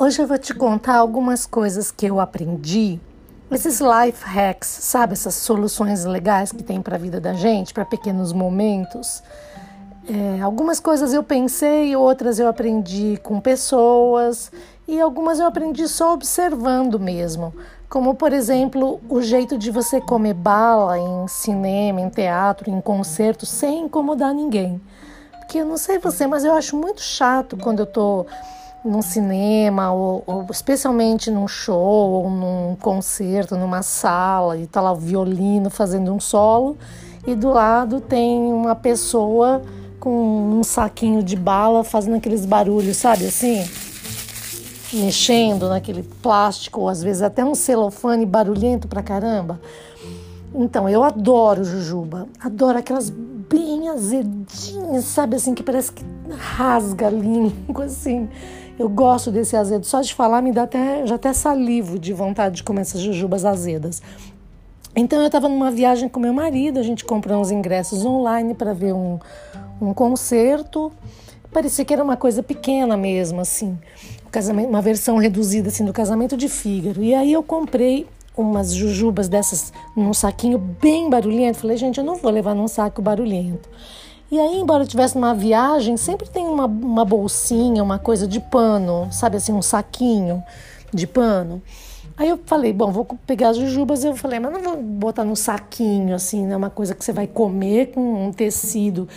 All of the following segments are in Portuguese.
Hoje eu vou te contar algumas coisas que eu aprendi, esses life hacks, sabe? Essas soluções legais que tem para a vida da gente, para pequenos momentos. É, algumas coisas eu pensei, outras eu aprendi com pessoas e algumas eu aprendi só observando mesmo. Como, por exemplo, o jeito de você comer bala em cinema, em teatro, em concerto, sem incomodar ninguém. Porque eu não sei você, mas eu acho muito chato quando eu tô num cinema, ou, ou, especialmente num show, ou num concerto, numa sala, e tá lá o violino fazendo um solo, e do lado tem uma pessoa com um saquinho de bala fazendo aqueles barulhos, sabe assim? Mexendo naquele plástico, ou às vezes até um celofane barulhento pra caramba. Então, eu adoro jujuba, adoro aquelas bem azedinhas, sabe assim, que parece que rasga a língua, assim. Eu gosto desse azedo. Só de falar me dá até, já até salivo de vontade de comer essas jujubas azedas. Então eu estava numa viagem com meu marido, a gente comprou uns ingressos online para ver um, um concerto. Parecia que era uma coisa pequena mesmo, assim, uma versão reduzida assim do casamento de Fígaro. E aí eu comprei umas jujubas dessas num saquinho bem barulhento. Falei, gente, eu não vou levar num saco barulhento. E aí, embora eu tivesse numa viagem, sempre tem uma, uma bolsinha, uma coisa de pano, sabe assim, um saquinho de pano. Aí eu falei, bom, vou pegar as jujubas. Eu falei, mas não vou botar num saquinho, assim, né? Uma coisa que você vai comer com um tecido.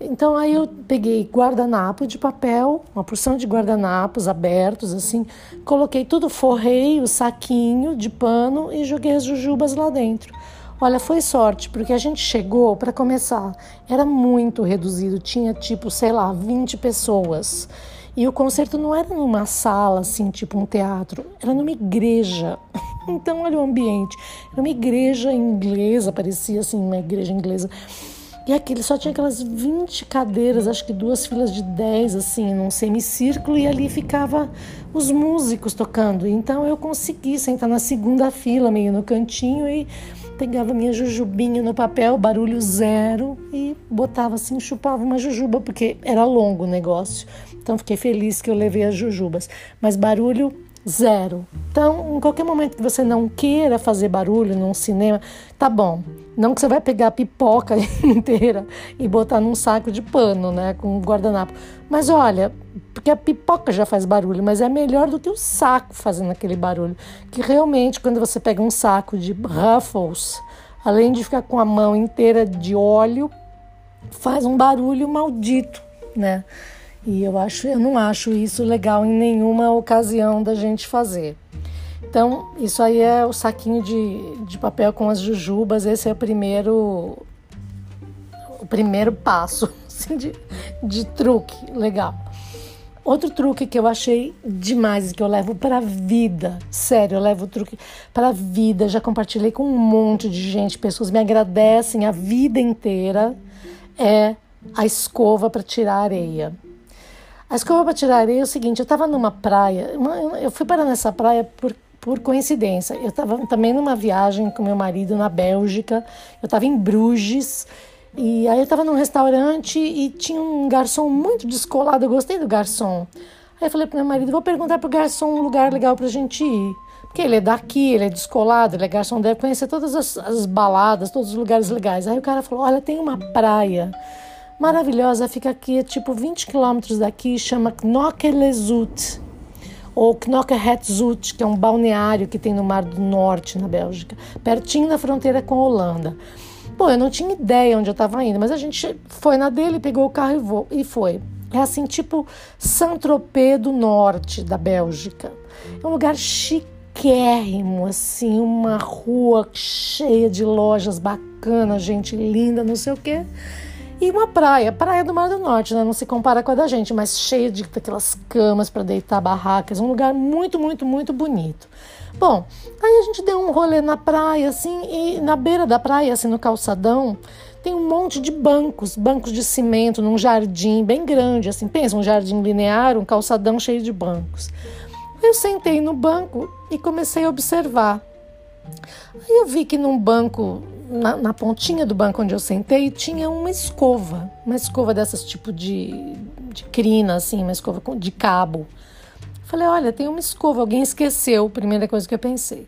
Então aí eu peguei guardanapo de papel, uma porção de guardanapos abertos, assim, coloquei tudo, forrei o saquinho de pano e joguei as jujubas lá dentro. Olha, foi sorte, porque a gente chegou, para começar, era muito reduzido, tinha tipo, sei lá, 20 pessoas. E o concerto não era numa sala, assim, tipo um teatro, era numa igreja. Então, olha o ambiente. Era uma igreja inglesa, parecia assim, uma igreja inglesa. E aquele só tinha aquelas 20 cadeiras, acho que duas filas de 10, assim, num semicírculo, e ali ficava os músicos tocando. Então eu consegui sentar na segunda fila, meio no cantinho, e pegava minha jujubinha no papel, barulho zero, e botava assim, chupava uma jujuba, porque era longo o negócio. Então fiquei feliz que eu levei as jujubas. Mas barulho zero. Então, em qualquer momento que você não queira fazer barulho num cinema, tá bom. Não que você vai pegar a pipoca inteira e botar num saco de pano, né, com guardanapo. Mas olha, porque a pipoca já faz barulho, mas é melhor do que o saco fazendo aquele barulho. Que realmente, quando você pega um saco de Ruffles, além de ficar com a mão inteira de óleo, faz um barulho maldito, né? E eu acho, eu não acho isso legal em nenhuma ocasião da gente fazer. Então, isso aí é o saquinho de, de papel com as jujubas. Esse é o primeiro, o primeiro passo assim, de, de truque legal. Outro truque que eu achei demais e que eu levo para vida, sério, eu levo o truque para vida. Já compartilhei com um monte de gente, pessoas me agradecem a vida inteira. É a escova para tirar areia. A escova para tirar areia é o seguinte: eu estava numa praia, eu fui parar nessa praia por, por coincidência. Eu estava também numa viagem com meu marido na Bélgica, eu estava em Bruges. E aí eu estava num restaurante e tinha um garçom muito descolado, eu gostei do garçom. Aí eu falei pro meu marido, vou perguntar pro garçom um lugar legal pra gente ir. Porque ele é daqui, ele é descolado, ele é garçom, deve conhecer todas as, as baladas, todos os lugares legais. Aí o cara falou, olha, tem uma praia maravilhosa, fica aqui, tipo 20 quilômetros daqui, chama Knokkelezut, ou Knokkehetzut, que é um balneário que tem no Mar do Norte, na Bélgica, pertinho da fronteira com a Holanda. Bom, eu não tinha ideia onde eu estava indo, mas a gente foi na dele, pegou o carro e, foi. É assim, tipo Saint-Tropez do norte da Bélgica. É um lugar chiquérrimo, assim, uma rua cheia de lojas bacanas, gente linda, não sei o quê. E uma praia, praia do Mar do Norte, né? Não se compara com a da gente, mas cheia de daquelas camas para deitar barracas, um lugar muito, muito, muito bonito. Bom, aí a gente deu um rolê na praia, assim, e na beira da praia, assim, no calçadão, tem um monte de bancos, bancos de cimento, num jardim bem grande, assim, pensa, um jardim linear, um calçadão cheio de bancos. Eu sentei no banco e comecei a observar. Aí eu vi que num banco na, na, pontinha do banco onde eu sentei tinha uma escova, uma escova dessas tipo de, de crina, assim, uma escova de cabo. Falei, olha, tem uma escova, alguém esqueceu, primeira coisa que eu pensei.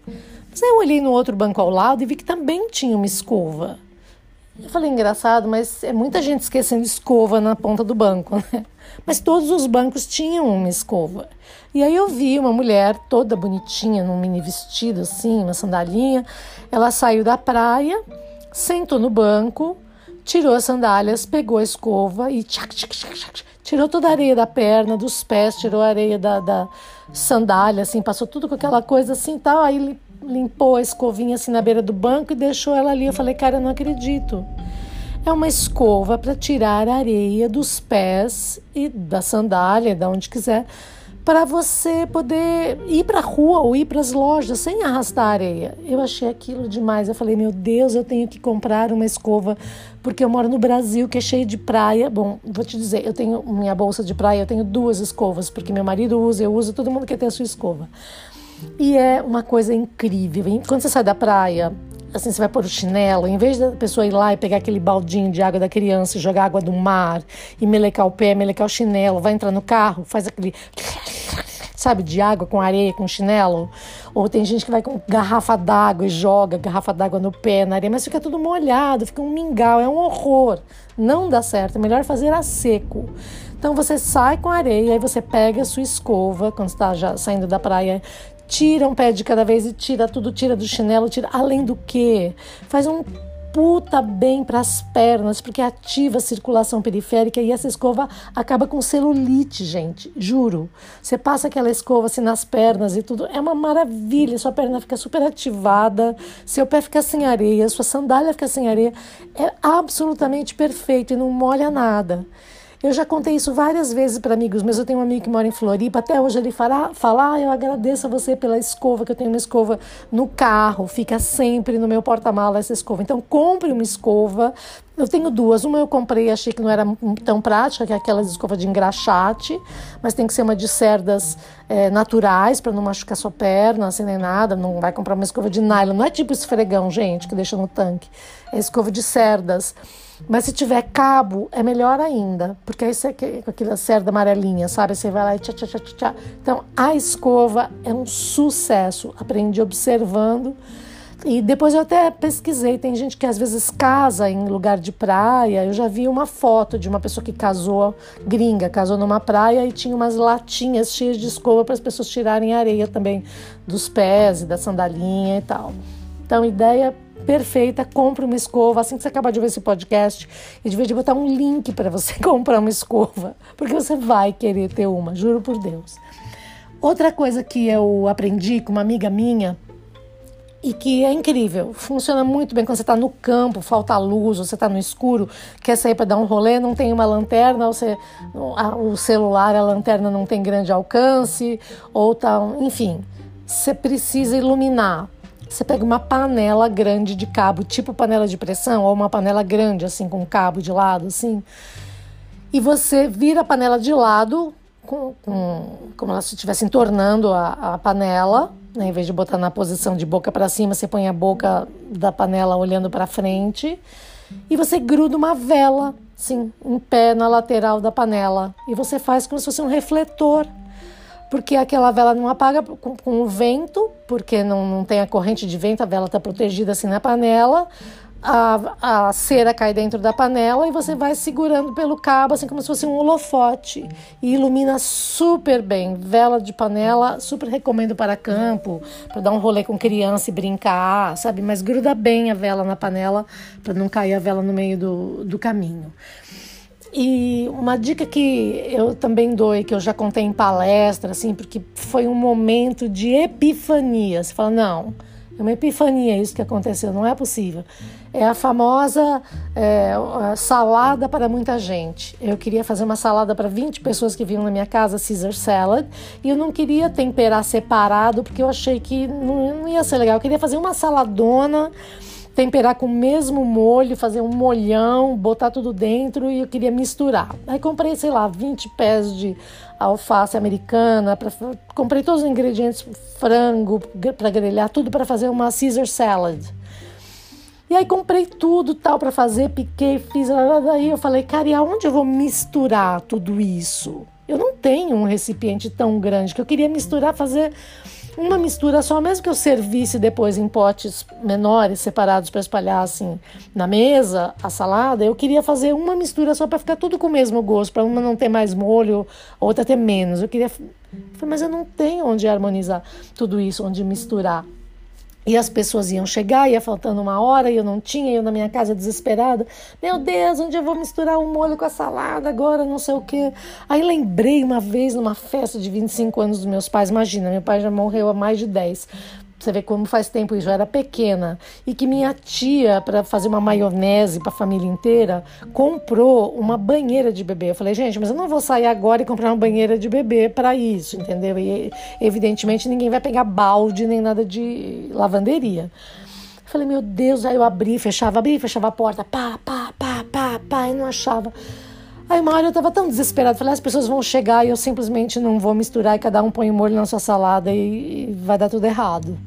Mas aí eu olhei no outro banco ao lado e vi que também tinha uma escova. Eu falei, engraçado, mas é muita gente esquecendo escova na ponta do banco, né? Mas todos os bancos tinham uma escova. E aí eu vi uma mulher toda bonitinha, num mini vestido assim, uma sandalinha. Ela saiu da praia, sentou no banco, tirou as sandálias, pegou a escova e tchac, tchac, tchac, tirou toda a areia da perna, dos pés, tirou a areia da, da sandália, assim, passou tudo com aquela coisa assim tal. Aí limpou a escovinha assim na beira do banco e deixou ela ali. Eu falei, cara, eu não acredito. É uma escova para tirar a areia dos pés e da sandália, da onde quiser, para você poder ir para a rua ou ir para as lojas sem arrastar areia. Eu achei aquilo demais. Eu falei, meu Deus, eu tenho que comprar uma escova porque eu moro no Brasil, que é cheio de praia. Bom, vou te dizer, eu tenho minha bolsa de praia, eu tenho duas escovas, porque meu marido usa, eu uso, todo mundo quer ter a sua escova. E é uma coisa incrível. Quando você sai da praia, assim, você vai pôr o chinelo, em vez da pessoa ir lá e pegar aquele baldinho de água da criança e jogar água do mar e melecar o pé, melecar o chinelo, vai entrar no carro, faz aquele sabe, de água com areia, com chinelo. Ou tem gente que vai com garrafa d'água e joga garrafa d'água no pé, na areia, mas fica tudo molhado, fica um mingau, é um horror. Não dá certo, é melhor fazer a seco. Então você sai com areia, aí você pega a sua escova, quando está já saindo da praia, tira um pé de cada vez e tira tudo, tira do chinelo, tira. Além do que, faz um puta bem para as pernas, porque ativa a circulação periférica e essa escova acaba com celulite, gente, juro. Você passa aquela escova assim nas pernas e tudo, é uma maravilha, sua perna fica super ativada, seu pé fica sem areia, sua sandália fica sem areia, é absolutamente perfeito e não molha nada. Eu já contei isso várias vezes para amigos meus. Eu tenho um amigo que mora em Floripa. Até hoje ele fala, fala ah, eu agradeço a você pela escova, que eu tenho uma escova no carro. Fica sempre no meu porta-mala essa escova. Então, compre uma escova. Eu tenho duas. Uma eu comprei, achei que não era tão prática, que é aquelas escovas de engraxate. Mas tem que ser uma de cerdas é, naturais, para não machucar sua perna, assim, nem nada. Não vai comprar uma escova de nylon. Não é tipo esfregão, gente, que deixa no tanque. É escova de cerdas. Mas se tiver cabo, é melhor ainda, porque aí você com aquela cerda amarelinha, sabe? Você vai lá e tchá, tchá, tchá, tchá. Então, a escova é um sucesso. Aprendi observando. E depois eu até pesquisei, tem gente que às vezes casa em lugar de praia. Eu já vi uma foto de uma pessoa que casou, gringa, casou numa praia e tinha umas latinhas cheias de escova para as pessoas tirarem areia também dos pés e da sandalinha e tal. Então, ideia perfeita, compre uma escova. Assim que você acabar de ver esse podcast, e devia de botar um link para você comprar uma escova, porque você vai querer ter uma, juro por Deus. Outra coisa que eu aprendi com uma amiga minha e que é incrível, funciona muito bem quando você está no campo, falta luz, você está no escuro, quer sair para dar um rolê, não tem uma lanterna, você, o celular, a lanterna não tem grande alcance, ou tá, enfim, você precisa iluminar. Você pega uma panela grande de cabo, tipo panela de pressão, ou uma panela grande, assim, com cabo de lado, assim. E você vira a panela de lado, com, com como se estivesse entornando a, a panela? Em vez de botar na posição de boca para cima, você põe a boca da panela olhando para frente. E você gruda uma vela, assim, em pé na lateral da panela. E você faz como se fosse um refletor porque aquela vela não apaga com, com o vento, porque não, não tem a corrente de vento, a vela está protegida assim na panela. A, a cera cai dentro da panela e você vai segurando pelo cabo, assim como se fosse um holofote. E ilumina super bem. Vela de panela, super recomendo para campo, para dar um rolê com criança e brincar, sabe? Mas gruda bem a vela na panela para não cair a vela no meio do, do caminho. E uma dica que eu também dou e que eu já contei em palestra, assim, porque foi um momento de epifania. Você fala, não, é uma epifania isso que aconteceu, não é possível. É a famosa é, salada para muita gente. Eu queria fazer uma salada para 20 pessoas que vinham na minha casa, Caesar Salad, e eu não queria temperar separado, porque eu achei que não, não ia ser legal. Eu queria fazer uma saladona temperar com o mesmo molho, fazer um molhão, botar tudo dentro e eu queria misturar. Aí comprei, sei lá, 20 pés de alface americana, pra, comprei todos os ingredientes, frango para grelhar, tudo para fazer uma Caesar salad. E aí comprei tudo tal para fazer, piquei, fiz, daí eu falei, cara, e aonde eu vou misturar tudo isso? Eu não tenho um recipiente tão grande que eu queria misturar, fazer uma mistura só, mesmo que eu servisse depois em potes menores, separados para espalhar assim na mesa, a salada, eu queria fazer uma mistura só para ficar tudo com o mesmo gosto, para uma não ter mais molho, outra ter menos. Eu queria, mas eu não tenho onde harmonizar tudo isso, onde misturar. E as pessoas iam chegar, ia faltando uma hora e eu não tinha, eu na minha casa desesperada. Meu Deus, onde eu vou misturar o um molho com a salada agora, não sei o quê. Aí lembrei uma vez numa festa de 25 anos dos meus pais, imagina, meu pai já morreu há mais de 10. Você vê como faz tempo isso, eu era pequena. E que minha tia, para fazer uma maionese para a família inteira, comprou uma banheira de bebê. Eu falei, gente, mas eu não vou sair agora e comprar uma banheira de bebê para isso, entendeu? E evidentemente ninguém vai pegar balde nem nada de lavanderia. Eu falei, meu Deus, aí eu abri, fechava, abri, fechava a porta, pá, pá, pá, pá, pá, e não achava. Aí uma hora eu tava tão desesperada, falei, as pessoas vão chegar e eu simplesmente não vou misturar e cada um põe o molho na sua salada e vai dar tudo errado.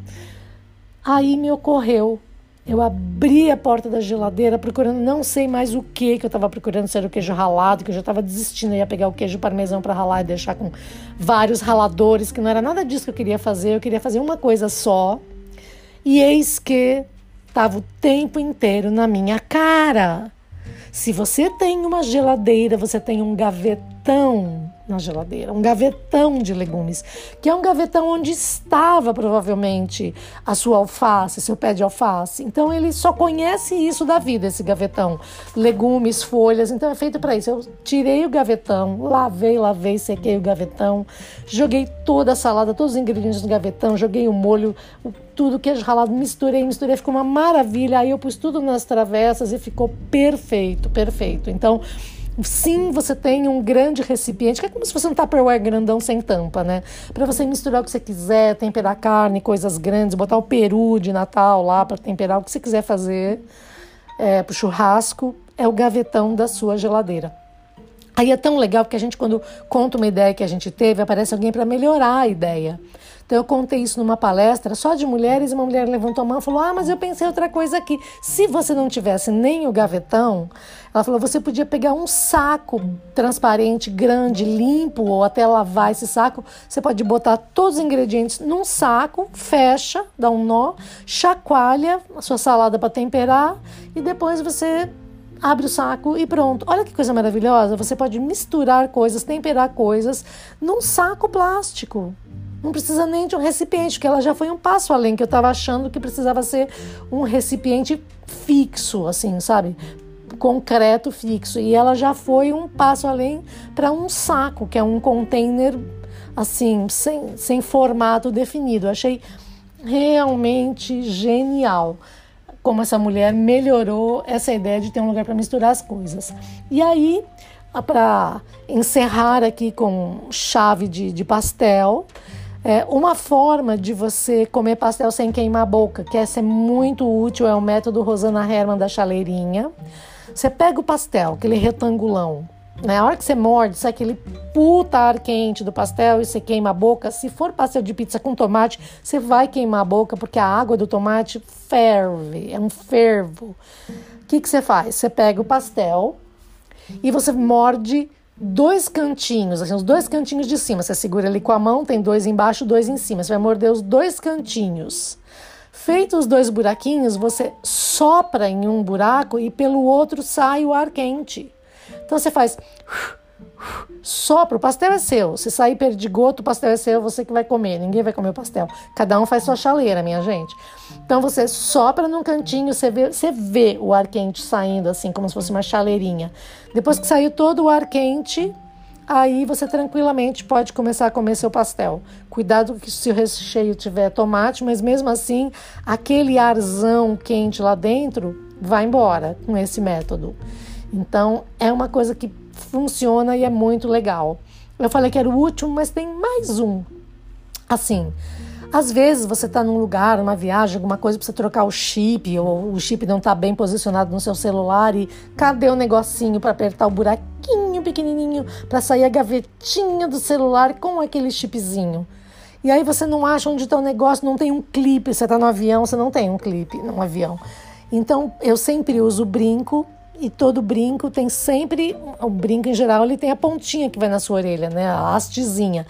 Aí me ocorreu, eu abri a porta da geladeira procurando não sei mais o que que eu tava procurando, se era o queijo ralado, que eu já tava desistindo, eu ia pegar o queijo parmesão para ralar e deixar com vários raladores, que não era nada disso que eu queria fazer, eu queria fazer uma coisa só. E eis que tava o tempo inteiro na minha cara. Se você tem uma geladeira, você tem um gavetão na geladeira, um gavetão de legumes, que é um gavetão onde estava provavelmente a sua alface, seu pé de alface. Então ele só conhece isso da vida, esse gavetão, legumes, folhas. Então é feito para isso. Eu tirei o gavetão, lavei, lavei, sequei o gavetão, joguei toda a salada, todos os ingredientes no gavetão, joguei o molho, tudo, queijo ralado, misturei, misturei, ficou uma maravilha. Aí eu pus tudo nas travessas e ficou perfeito, perfeito. Então, sim, você tem um grande recipiente, que é como se fosse um tupperware grandão sem tampa, né? Para você misturar o que você quiser, temperar carne, coisas grandes, botar o peru de Natal lá para temperar o que você quiser fazer é, pro churrasco, é o gavetão da sua geladeira. Aí é tão legal porque a gente, quando conta uma ideia que a gente teve, aparece alguém para melhorar a ideia. Então eu contei isso numa palestra só de mulheres e uma mulher levantou a mão e falou: Ah, mas eu pensei outra coisa aqui. Se você não tivesse nem o gavetão, ela falou: você podia pegar um saco transparente, grande, limpo, ou até lavar esse saco. Você pode botar todos os ingredientes num saco, fecha, dá um nó, chacoalha a sua salada para temperar e depois você abre o saco e pronto. Olha que coisa maravilhosa! Você pode misturar coisas, temperar coisas num saco plástico. Não precisa nem de um recipiente, porque ela já foi um passo além, que eu estava achando que precisava ser um recipiente fixo, assim, sabe? Concreto fixo. E ela já foi um passo além para um saco, que é um container, assim, sem, sem formato definido. Eu achei realmente genial como essa mulher melhorou essa ideia de ter um lugar para misturar as coisas. E aí, para encerrar aqui com chave de, de pastel, é, uma forma de você comer pastel sem queimar a boca, que essa é muito útil, é o método Rosana Herman da chaleirinha. Você pega o pastel, aquele retangulão, na né? hora que você morde, sai aquele puta ar quente do pastel e você queima a boca. Se for pastel de pizza com tomate, você vai queimar a boca porque a água do tomate ferve, é um fervo. O que, que você faz? Você pega o pastel e você morde dois cantinhos, assim, os dois cantinhos de cima. Você segura ali com a mão, tem dois embaixo, dois em cima. Você vai morder os dois cantinhos. Feitos os dois buraquinhos, você sopra em um buraco e pelo outro sai o ar quente. Então você faz sopra, o pastel é seu. Se sair perdigoto, o pastel é seu, você que vai comer. Ninguém vai comer o pastel. Cada um faz sua chaleira, minha gente. Então você sopra num cantinho, você vê, você vê o ar quente saindo assim, como se fosse uma chaleirinha. Depois que saiu todo o ar quente, aí você tranquilamente pode começar a comer seu pastel. Cuidado que se o recheio tiver tomate, mas mesmo assim, aquele arzão quente lá dentro vai embora com esse método. Então, é uma coisa que funciona e é muito legal. Eu falei que era o último, mas tem mais um. Assim, às vezes você está num lugar, numa viagem, alguma coisa para trocar o chip, ou o chip não está bem posicionado no seu celular e cadê o negocinho para apertar o buraquinho pequenininho para sair a gavetinha do celular com aquele chipzinho? E aí você não acha onde está o negócio, não tem um clipe, você está no avião, você não tem um clipe no avião. Então eu sempre uso brinco e todo brinco tem sempre, o brinco em geral, ele tem a pontinha que vai na sua orelha, né? A hastezinha.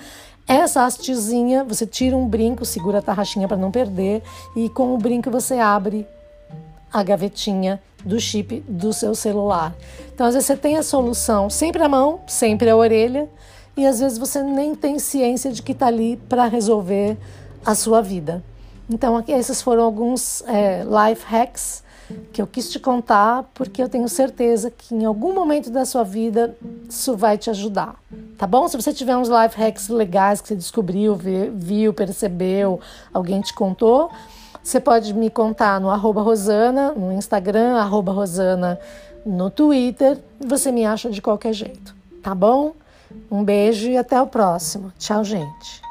Essa hastezinha, você tira um brinco, segura a tarraxinha para não perder e com o brinco você abre a gavetinha do chip do seu celular. Então, às vezes você tem a solução sempre à mão, sempre à orelha, e às vezes você nem tem ciência de que está ali para resolver a sua vida. Então, aqui, esses foram alguns é, life hacks que eu quis te contar, porque eu tenho certeza que em algum momento da sua vida isso vai te ajudar, tá bom? Se você tiver uns life hacks legais que você descobriu, viu, percebeu, alguém te contou, você pode me contar no arroba Rosana, no Instagram, arroba Rosana no Twitter, você me acha de qualquer jeito, tá bom? Um beijo e até o próximo. Tchau, gente.